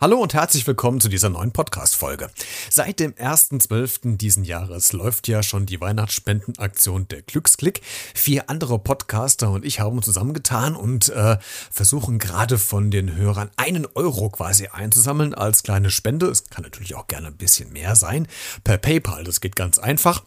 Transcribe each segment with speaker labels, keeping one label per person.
Speaker 1: Hallo und herzlich willkommen zu dieser neuen Podcast-Folge. Seit dem 1.12. diesen Jahres läuft ja schon die Weihnachtsspendenaktion der Glücksklick. Vier andere Podcaster und ich haben zusammengetan und äh, versuchen gerade von den Hörern einen Euro quasi einzusammeln als kleine Spende. Es kann natürlich auch gerne ein bisschen mehr sein. Per PayPal, das geht ganz einfach.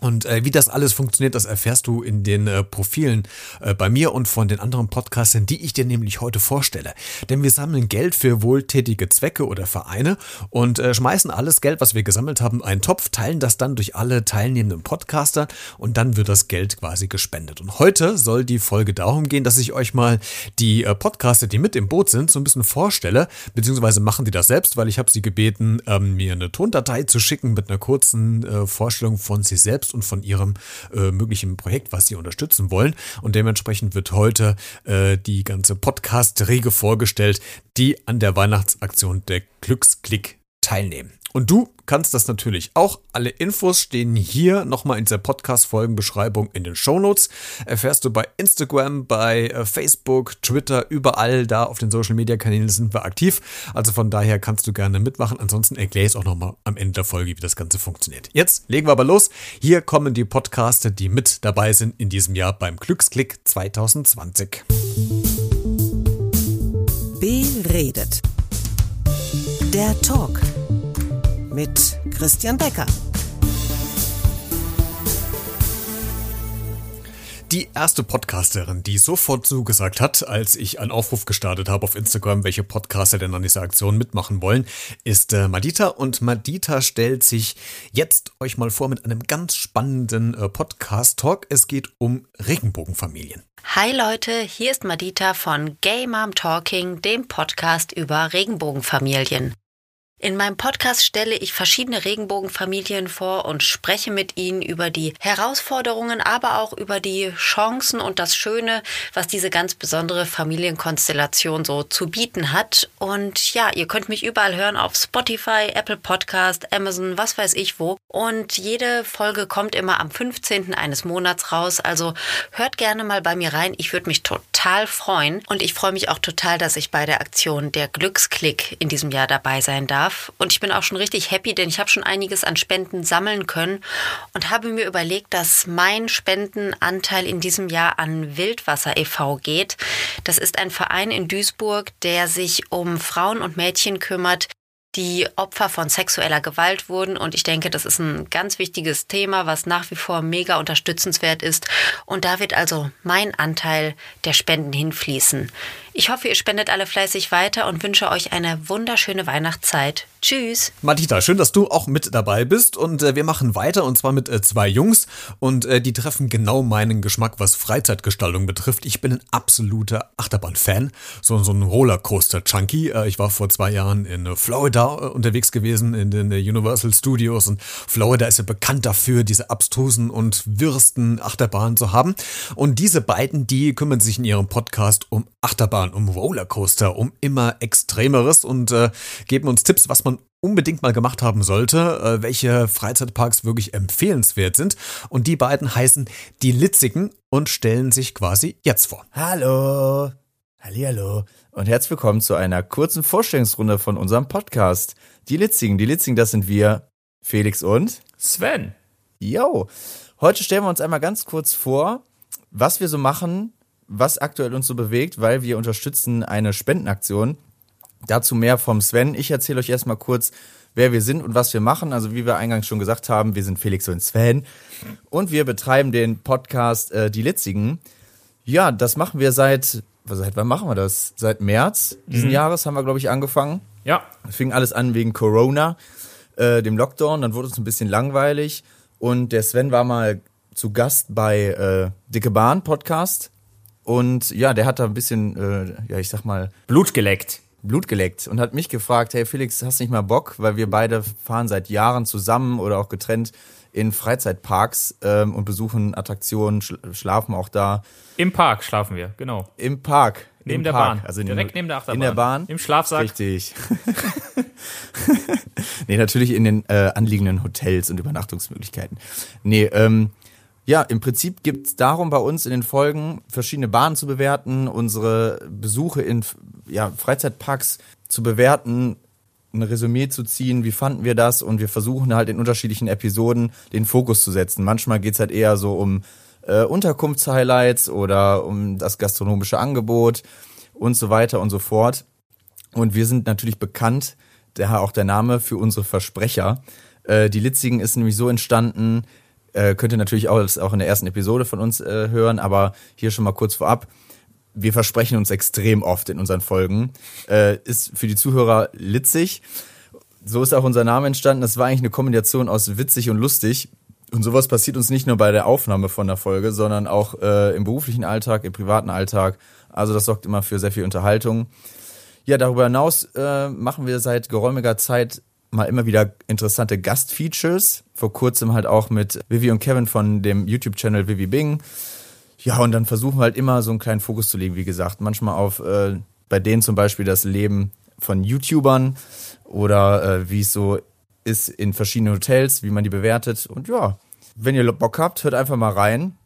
Speaker 1: Und äh, wie das alles funktioniert, das erfährst du in den äh, Profilen äh, bei mir und von den anderen Podcastern, die ich dir nämlich heute vorstelle. Denn wir sammeln Geld für wohltätige Zwecke oder Vereine und äh, schmeißen alles Geld, was wir gesammelt haben, in einen Topf, teilen das dann durch alle teilnehmenden Podcaster und dann wird das Geld quasi gespendet. Und heute soll die Folge darum gehen, dass ich euch mal die äh, Podcaster, die mit im Boot sind, so ein bisschen vorstelle, beziehungsweise machen die das selbst, weil ich habe sie gebeten, ähm, mir eine Tondatei zu schicken mit einer kurzen äh, Vorstellung von sie selbst selbst und von ihrem äh, möglichen Projekt, was sie unterstützen wollen. Und dementsprechend wird heute äh, die ganze Podcast-Rege vorgestellt, die an der Weihnachtsaktion der Glücksklick teilnehmen. Und du kannst das natürlich auch. Alle Infos stehen hier nochmal in der Podcast-Folgenbeschreibung in den Shownotes. Erfährst du bei Instagram, bei äh, Facebook, Twitter, überall da auf den Social-Media-Kanälen sind wir aktiv. Also von daher kannst du gerne mitmachen. Ansonsten erkläre ich es auch nochmal am Ende der Folge, wie das Ganze funktioniert. Jetzt legen wir aber los. Hier kommen die Podcaster, die mit dabei sind in diesem Jahr beim Glücksklick 2020.
Speaker 2: Beredet. Der Talk mit Christian Becker.
Speaker 1: Die erste Podcasterin, die sofort zugesagt hat, als ich einen Aufruf gestartet habe auf Instagram, welche Podcaster denn an dieser Aktion mitmachen wollen, ist äh, Madita. Und Madita stellt sich jetzt euch mal vor mit einem ganz spannenden äh, Podcast-Talk. Es geht um Regenbogenfamilien.
Speaker 3: Hi Leute, hier ist Madita von Gay Mom Talking, dem Podcast über Regenbogenfamilien. In meinem Podcast stelle ich verschiedene Regenbogenfamilien vor und spreche mit ihnen über die Herausforderungen, aber auch über die Chancen und das Schöne, was diese ganz besondere Familienkonstellation so zu bieten hat. Und ja, ihr könnt mich überall hören auf Spotify, Apple Podcast, Amazon, was weiß ich wo. Und jede Folge kommt immer am 15. eines Monats raus. Also hört gerne mal bei mir rein. Ich würde mich total freuen. Und ich freue mich auch total, dass ich bei der Aktion der Glücksklick in diesem Jahr dabei sein darf darf. Und ich bin auch schon richtig happy, denn ich habe schon einiges an Spenden sammeln können und habe mir überlegt, dass mein Spendenanteil in diesem Jahr an Wildwasser e.V. geht. Das ist ein Verein in Duisburg, der sich um Frauen und Mädchen kümmert, die Opfer von sexueller Gewalt wurden. Und ich denke, das ist ein ganz wichtiges Thema, was nach wie vor mega unterstützenswert ist. Und da wird also mein Anteil der Spenden hinfließen. Ich hoffe, ihr spendet alle fleißig weiter und wünsche euch eine wunderschöne Weihnachtszeit. Tschüss.
Speaker 1: Matita, schön, dass du auch mit dabei bist und äh, wir machen weiter und zwar mit äh, zwei Jungs und äh, die treffen genau meinen Geschmack, was Freizeitgestaltung betrifft. Ich bin ein absoluter Achterbahn-Fan, so, so ein Rollercoaster-Junkie. Äh, ich war vor zwei Jahren in äh, Florida äh, unterwegs gewesen, in den Universal Studios und Florida ist ja bekannt dafür, diese abstrusen und wirsten Achterbahnen zu haben. Und diese beiden, die kümmern sich in ihrem Podcast um Achterbahn um Rollercoaster, um immer Extremeres und geben uns Tipps, was man unbedingt mal gemacht haben sollte, äh, welche Freizeitparks wirklich empfehlenswert sind. Und die beiden heißen die Litzigen und stellen sich quasi jetzt vor.
Speaker 4: Hallo. Hallihallo. Und herzlich willkommen zu einer kurzen Vorstellungsrunde von unserem Podcast. Die Litzigen. Die Litzigen, das sind wir, Felix und
Speaker 5: Sven.
Speaker 4: Yo. Heute stellen wir uns einmal ganz kurz vor, was wir so machen, was aktuell uns so bewegt, weil wir unterstützen eine Spendenaktion. Dazu mehr vom Sven. Ich erzähle euch erstmal kurz, wer wir sind und was wir machen. Also wie wir eingangs schon gesagt haben, wir sind Felix und Sven und wir betreiben den Podcast äh, Die Litzigen. Ja, das machen wir seit, seit wann machen wir das? Seit März diesen mhm. Jahres haben wir, glaube ich, angefangen.
Speaker 5: Ja.
Speaker 4: Es fing alles an wegen Corona, äh, dem Lockdown. Dann wurde es ein bisschen langweilig und der Sven war mal zu Gast bei äh, Dicke Bahn Podcast und ja, der hat da ein bisschen, äh, ja, ich sag mal.
Speaker 5: Blut geleckt.
Speaker 4: Blut geleckt und hat mich gefragt, hey Felix, hast nicht mal Bock, weil wir beide fahren seit Jahren zusammen oder auch getrennt in Freizeitparks ähm, und besuchen Attraktionen, schl schlafen auch da.
Speaker 5: Im Park schlafen wir, genau.
Speaker 4: Im Park.
Speaker 5: Neben
Speaker 4: Im
Speaker 5: der
Speaker 4: Park.
Speaker 5: Bahn.
Speaker 4: Also in
Speaker 5: Direkt neben der Achterbahn.
Speaker 4: In der Bahn.
Speaker 5: Im Schlafsack.
Speaker 4: Richtig. nee, natürlich in den äh, anliegenden Hotels und Übernachtungsmöglichkeiten. Nee, ähm, Ja, im Prinzip gibt es darum bei uns in den Folgen verschiedene Bahnen zu bewerten, unsere Besuche in ja, Freizeitparks zu bewerten, ein Resümee zu ziehen, wie fanden wir das und wir versuchen halt in unterschiedlichen Episoden den Fokus zu setzen. Manchmal geht's halt eher so um äh, Unterkunftshighlights oder um das gastronomische Angebot und so weiter und so fort. Und wir sind natürlich bekannt, daher auch der Name für unsere Versprecher. Äh, die Litzigen ist nämlich so entstanden, äh, könnt ihr natürlich auch, auch in der ersten Episode von uns äh, hören, aber hier schon mal kurz vorab. Wir versprechen uns extrem oft in unseren Folgen. Äh, ist für die Zuhörer litzig. So ist auch unser Name entstanden. Das war eigentlich eine Kombination aus witzig und lustig. Und sowas passiert uns nicht nur bei der Aufnahme von der Folge, sondern auch äh, im beruflichen Alltag, im privaten Alltag. Also das sorgt immer für sehr viel Unterhaltung. Ja, darüber hinaus äh, machen wir seit geräumiger Zeit mal immer wieder interessante Gastfeatures. Vor kurzem halt auch mit Vivi und Kevin von dem YouTube-Channel Vivi Bing. Ja, und dann versuchen wir halt immer so einen kleinen Fokus zu legen, wie gesagt. Manchmal auf äh, bei denen zum Beispiel das Leben von YouTubern oder äh, wie es so ist in verschiedenen Hotels, wie man die bewertet. Und ja, wenn ihr Bock habt, hört einfach mal rein.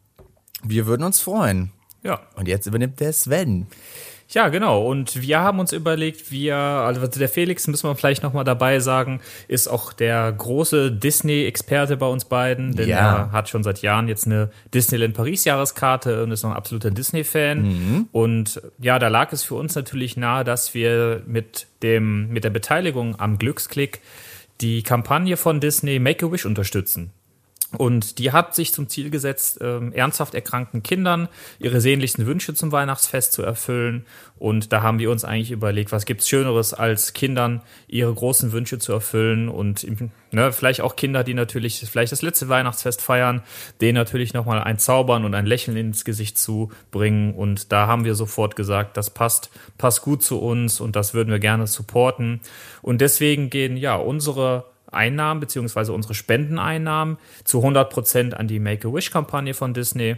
Speaker 4: Wir würden uns freuen.
Speaker 5: Ja.
Speaker 4: Und jetzt übernimmt der Sven.
Speaker 5: Ja, genau. Und wir haben uns überlegt, wir, also der Felix, müssen wir vielleicht nochmal dabei sagen, ist auch der große Disney-Experte bei uns beiden, denn
Speaker 4: Ja.
Speaker 5: er hat schon seit Jahren jetzt eine Disneyland Paris-Jahreskarte und ist noch ein absoluter Disney-Fan. Und ja, da lag es für uns natürlich nahe, dass wir mit dem, mit der Beteiligung am Glücksklick die Kampagne von Disney Make-A-Wish unterstützen. Und die hat sich zum Ziel gesetzt, ähm, ernsthaft erkrankten Kindern ihre sehnlichsten Wünsche zum Weihnachtsfest zu erfüllen. Und da haben wir uns eigentlich überlegt, was gibt's Schöneres, als Kindern ihre großen Wünsche zu erfüllen und ne, vielleicht auch Kinder, die natürlich vielleicht das letzte Weihnachtsfest feiern, denen natürlich nochmal ein Zaubern und ein Lächeln ins Gesicht zu bringen. Und da haben wir sofort gesagt, das passt, passt gut zu uns und das würden wir gerne supporten. Und deswegen gehen ja unsere Einnahmen beziehungsweise unsere Spendeneinnahmen zu 100 Prozent an die Make-A-Wish-Kampagne von Disney.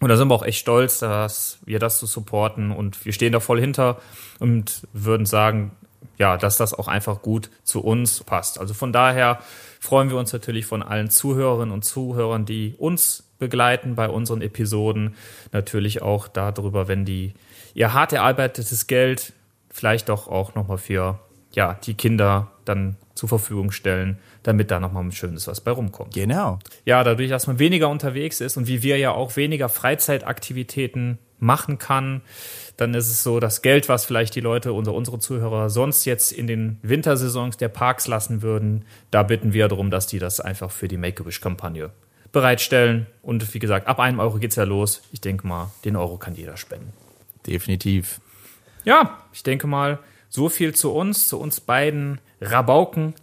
Speaker 5: Und da sind wir auch echt stolz, dass wir das so supporten und wir stehen da voll hinter und würden sagen, ja, dass das auch einfach gut zu uns passt. Also von daher freuen wir uns natürlich von allen Zuhörerinnen und Zuhörern, die uns begleiten bei unseren Episoden, natürlich auch darüber, wenn die ihr hart erarbeitetes Geld vielleicht doch auch nochmal für ja, die Kinder dann zur Verfügung stellen, damit da nochmal ein schönes was bei rumkommt.
Speaker 4: Genau.
Speaker 5: Ja, dadurch, dass man weniger unterwegs ist und wie wir ja auch weniger Freizeitaktivitäten machen kann, dann ist es so, das Geld, was vielleicht die Leute, unsere, unsere Zuhörer sonst jetzt in den Wintersaisons der Parks lassen würden, da bitten wir darum, dass die das einfach für die Make-A-Wish-Kampagne bereitstellen. Und wie gesagt, ab einem Euro geht's ja los. Ich denke mal, den Euro kann jeder spenden.
Speaker 4: Definitiv.
Speaker 5: Ja, ich denke mal, so viel zu uns, zu uns beiden Rabauken.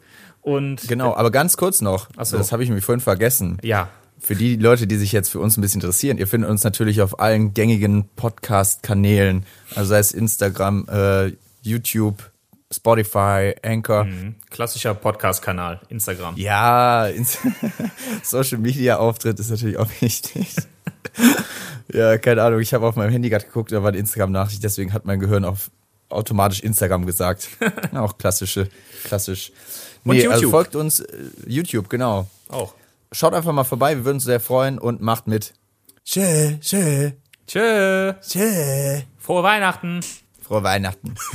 Speaker 5: Und
Speaker 4: Genau, aber ganz kurz noch,
Speaker 5: so.
Speaker 4: das habe ich mir vorhin vergessen.
Speaker 5: ja,
Speaker 4: Für die Leute, die sich jetzt für uns ein bisschen interessieren, ihr findet uns natürlich auf allen gängigen Podcast-Kanälen, also sei es Instagram, äh, YouTube, Spotify, Anchor.
Speaker 5: klassischer Podcast-Kanal, Instagram.
Speaker 4: Ja, ins Social Media Auftritt ist natürlich auch wichtig. ja, keine Ahnung, ich habe auf meinem Handy gerade geguckt, da war eine Instagram-Nachricht, deswegen hat mein Gehirn auf automatisch Instagram gesagt. auch klassische, klassisch.
Speaker 5: Und
Speaker 4: Nee, also
Speaker 5: YouTube.
Speaker 4: folgt uns äh, YouTube, genau.
Speaker 5: Auch.
Speaker 4: Schaut einfach mal vorbei, wir würden uns sehr freuen und macht mit. Tschö, tschö,
Speaker 5: Tschö.
Speaker 4: tschö.
Speaker 5: Frohe Weihnachten.
Speaker 4: Frohe Weihnachten.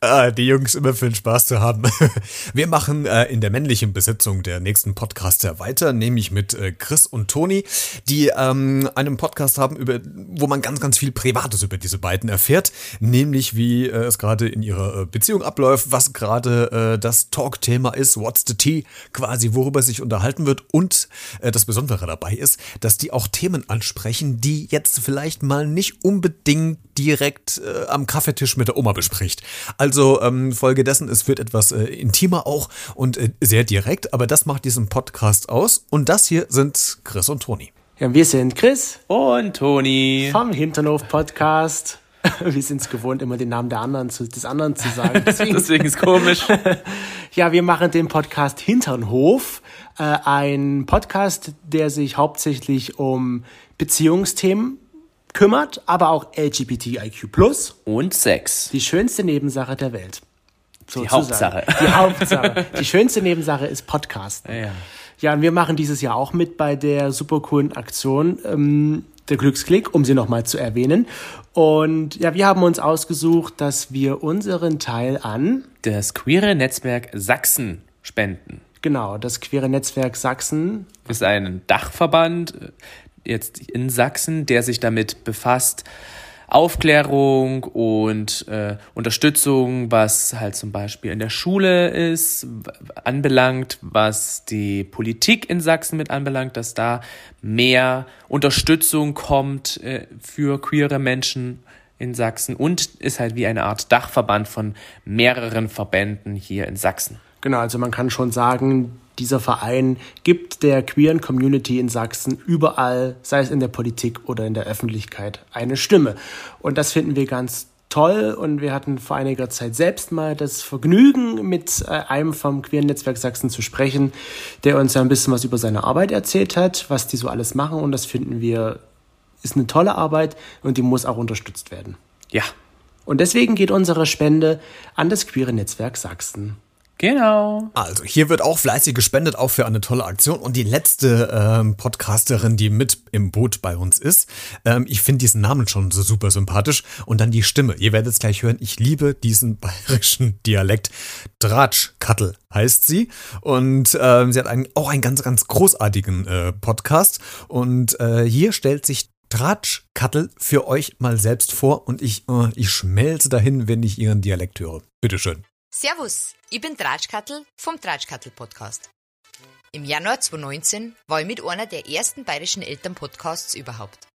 Speaker 1: Ah, die Jungs immer für den Spaß zu haben. Wir machen äh, in der männlichen Besetzung der nächsten Podcaster weiter, nämlich mit äh, Chris und Toni, die ähm, einen Podcast haben, über, wo man ganz, ganz viel Privates über diese beiden erfährt, nämlich wie äh, es gerade in ihrer äh, Beziehung abläuft, was gerade äh, das Talk-Thema ist, what's the tea, quasi worüber sich unterhalten wird und äh, das Besondere dabei ist, dass die auch Themen ansprechen, die jetzt vielleicht mal nicht unbedingt direkt äh, am Kaffeetisch mit der Oma bespricht. Also ähm, Folge dessen, es wird etwas äh, intimer auch und äh, sehr direkt, aber das macht diesen Podcast aus. Und das hier sind Chris und Toni.
Speaker 6: Ja, wir sind Chris
Speaker 7: Und Toni.
Speaker 6: vom Hinternhof Podcast. Wir sind es gewohnt, immer den Namen der anderen zu, des anderen zu sagen. Deswegen,
Speaker 7: Deswegen ist komisch.
Speaker 6: ja, wir machen den Podcast Hinternhof. Äh, ein Podcast, der sich hauptsächlich um Beziehungsthemen kümmert, aber auch LGBTIQ+,
Speaker 7: Und Sex.
Speaker 6: die schönste Nebensache der Welt.
Speaker 7: Die
Speaker 6: sozusagen.
Speaker 7: Hauptsache.
Speaker 6: Die Hauptsache. Die schönste Nebensache ist Podcasten.
Speaker 7: Ja.
Speaker 6: Ja, und wir machen dieses Jahr auch mit bei der super coolen Aktion ähm, der Glücksklick, um sie nochmal zu erwähnen. Und ja, wir haben uns ausgesucht, dass wir unseren Teil an
Speaker 7: Das queere Netzwerk Sachsen spenden.
Speaker 6: Genau, das queere Netzwerk Sachsen.
Speaker 7: ist ein Dachverband jetzt in Sachsen, der sich damit befasst, Aufklärung und äh, Unterstützung, was halt zum Beispiel in der Schule ist, anbelangt, was die Politik in Sachsen mit anbelangt, dass da mehr Unterstützung kommt äh, für queere Menschen in Sachsen und ist halt wie eine Art Dachverband von mehreren Verbänden hier in Sachsen.
Speaker 6: Genau, also man kann schon sagen, dieser Verein gibt der queeren Community in Sachsen überall, sei es in der Politik oder in der Öffentlichkeit, eine Stimme. Und das finden wir ganz toll und wir hatten vor einiger Zeit selbst mal das Vergnügen, mit äh, einem vom queeren Netzwerk Sachsen zu sprechen, der uns ja ein bisschen was über seine Arbeit erzählt hat, was die so alles machen und das finden wir ist eine tolle Arbeit und die muss auch unterstützt werden.
Speaker 7: Ja,
Speaker 6: Und deswegen geht unsere Spende an das queere Netzwerk Sachsen.
Speaker 7: Genau.
Speaker 1: Also, hier wird auch fleißig gespendet, auch für eine tolle Aktion. Und die letzte ähm, Podcasterin, die mit im Boot bei uns ist, ähm, ich finde diesen Namen schon so super sympathisch. Und dann die Stimme. Ihr werdet es gleich hören, ich liebe diesen bayerischen Dialekt. Dratschkattel heißt sie. Und ähm, sie hat einen, auch einen ganz, ganz großartigen äh, Podcast. Und äh, hier stellt sich Dratschkattel für euch mal selbst vor und ich, äh, ich schmelze dahin, wenn ich ihren Dialekt höre. Bitteschön.
Speaker 8: Servus, ich bin Tratschkattel vom Tratschkattel Podcast. Im Januar 2019 war ich mit einer der ersten bayerischen Elternpodcasts überhaupt.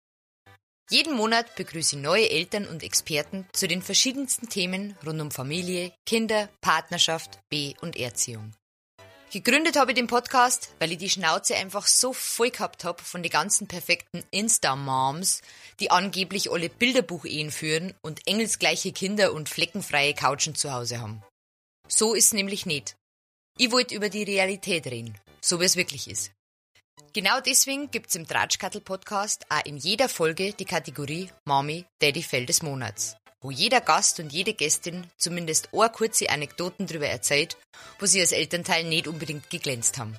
Speaker 8: Jeden Monat begrüße ich neue Eltern und Experten zu den verschiedensten Themen rund um Familie, Kinder, Partnerschaft, B- und Erziehung. Gegründet habe ich den Podcast, weil ich die Schnauze einfach so voll gehabt habe von den ganzen perfekten Insta-Moms, die angeblich alle Bilderbuchehen führen und engelsgleiche Kinder und fleckenfreie Couchen zu Hause haben. So ist nämlich nicht. Ich wollte über die Realität reden, so wie es wirklich ist. Genau deswegen gibt's im Tratschkattel-Podcast auch in jeder Folge die Kategorie Mami, Daddy Fell des Monats, wo jeder Gast und jede Gästin zumindest eine kurze Anekdoten darüber erzählt, wo sie als Elternteil nicht unbedingt geglänzt haben.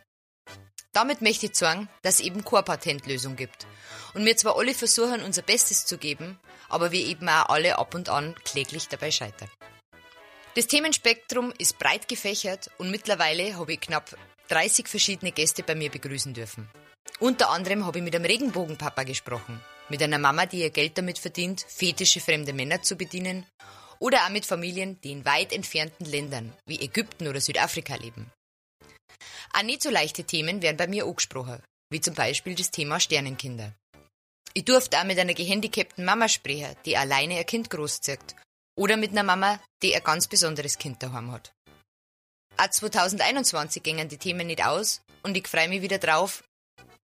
Speaker 8: Damit möchte ich sagen, dass es eben keine Patentlösung gibt. Und wir zwar alle versuchen, unser Bestes zu geben, aber wir eben auch alle ab und an kläglich dabei scheitern. Das Themenspektrum ist breit gefächert und mittlerweile habe ich knapp 30 verschiedene Gäste bei mir begrüßen dürfen. Unter anderem habe ich mit einem Regenbogenpapa gesprochen, mit einer Mama, die ihr Geld damit verdient, fetische fremde Männer zu bedienen, oder auch mit Familien, die in weit entfernten Ländern wie Ägypten oder Südafrika leben. Auch nicht so leichte Themen werden bei mir angesprochen, wie zum Beispiel das Thema Sternenkinder. Ich durfte auch mit einer gehandicapten Mama sprechen, die alleine ihr Kind großzieht oder mit einer Mama, die ein ganz besonderes Kind daheim hat. Auch 2021 gingen die Themen nicht aus und ich freue mich wieder drauf,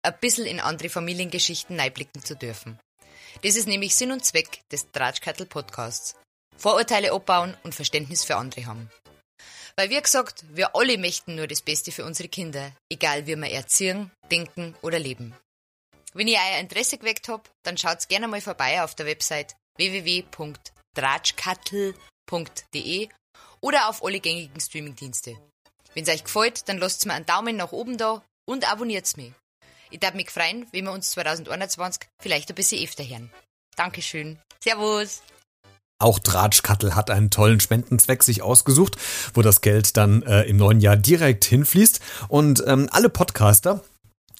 Speaker 8: ein bisschen in andere Familiengeschichten einblicken zu dürfen. Das ist nämlich Sinn und Zweck des Tratschkattel Podcasts. Vorurteile abbauen und Verständnis für andere haben. Weil wie gesagt, wir alle möchten nur das Beste für unsere Kinder, egal wie wir erziehen, denken oder leben. Wenn ihr euer Interesse geweckt habt, dann schaut gerne mal vorbei auf der Website www.tratschkattel.de oder auf alle gängigen Streamingdienste. Wenn es euch gefällt, dann lasst mir einen Daumen nach oben da und abonniert's mich. Ich darf mich freuen, wenn wir uns 2021 vielleicht ein bisschen öfter hören. Dankeschön. Servus.
Speaker 1: Auch Dratschkattel hat einen tollen Spendenzweck sich ausgesucht, wo das Geld dann äh, im neuen Jahr direkt hinfließt. Und ähm, alle Podcaster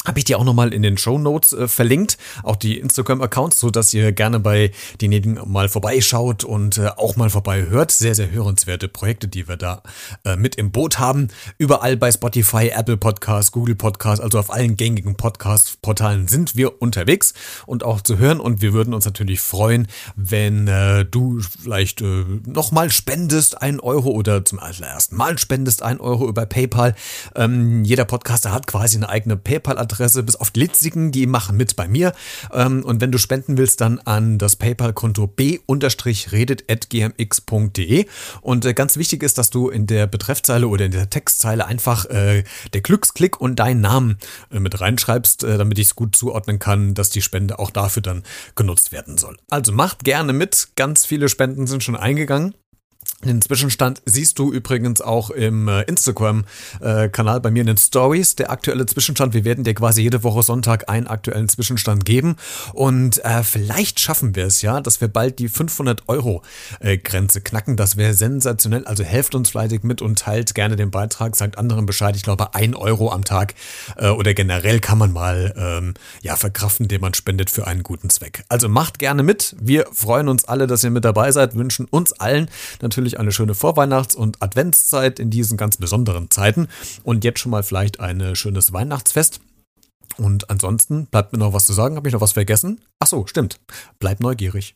Speaker 1: habe ich dir auch nochmal in den Show Notes äh, verlinkt, auch die Instagram-Accounts, so dass ihr gerne bei denjenigen mal vorbeischaut und äh, auch mal vorbei hört. Sehr, sehr hörenswerte Projekte, die wir da äh, mit im Boot haben. Überall bei Spotify, Apple Podcasts, Google Podcasts, also auf allen gängigen Podcast-Portalen sind wir unterwegs und auch zu hören. Und wir würden uns natürlich freuen, wenn äh, du vielleicht äh, nochmal spendest, ein Euro oder zum allerersten Mal spendest, ein Euro über PayPal. Ähm, jeder Podcaster hat quasi eine eigene PayPal-Adresse, bis auf die Litzigen, die machen mit bei mir. Ähm, und wenn du spenden willst, dann an das PayPal-Konto b-redet.gmx.de. Und äh, ganz wichtig ist, dass du in der Betreffzeile oder in der Textzeile einfach äh, der Glücksklick und deinen Namen äh, mit reinschreibst, äh, damit ich es gut zuordnen kann, dass die Spende auch dafür dann genutzt werden soll. Also macht gerne mit. Ganz viele Spenden sind schon eingegangen. Den Zwischenstand siehst du übrigens auch im äh, Instagram-Kanal bei mir in den Stories. Der aktuelle Zwischenstand. Wir werden dir quasi jede Woche Sonntag einen aktuellen Zwischenstand geben. Und äh, vielleicht schaffen wir es ja, dass wir bald die 500 Euro äh, Grenze knacken. Das wäre sensationell. Also helft uns fleißig mit und teilt gerne den Beitrag. Sagt anderen Bescheid. Ich glaube, ein Euro am Tag äh, oder generell kann man mal ähm, ja verkraften, den man spendet für einen guten Zweck. Also macht gerne mit. Wir freuen uns alle, dass ihr mit dabei seid. Wünschen uns allen natürlich natürlich eine schöne Vorweihnachts- und Adventszeit in diesen ganz besonderen Zeiten und jetzt schon mal vielleicht ein schönes Weihnachtsfest. Und ansonsten bleibt mir noch was zu sagen. Habe ich noch was vergessen? Ach so, stimmt. Bleibt neugierig.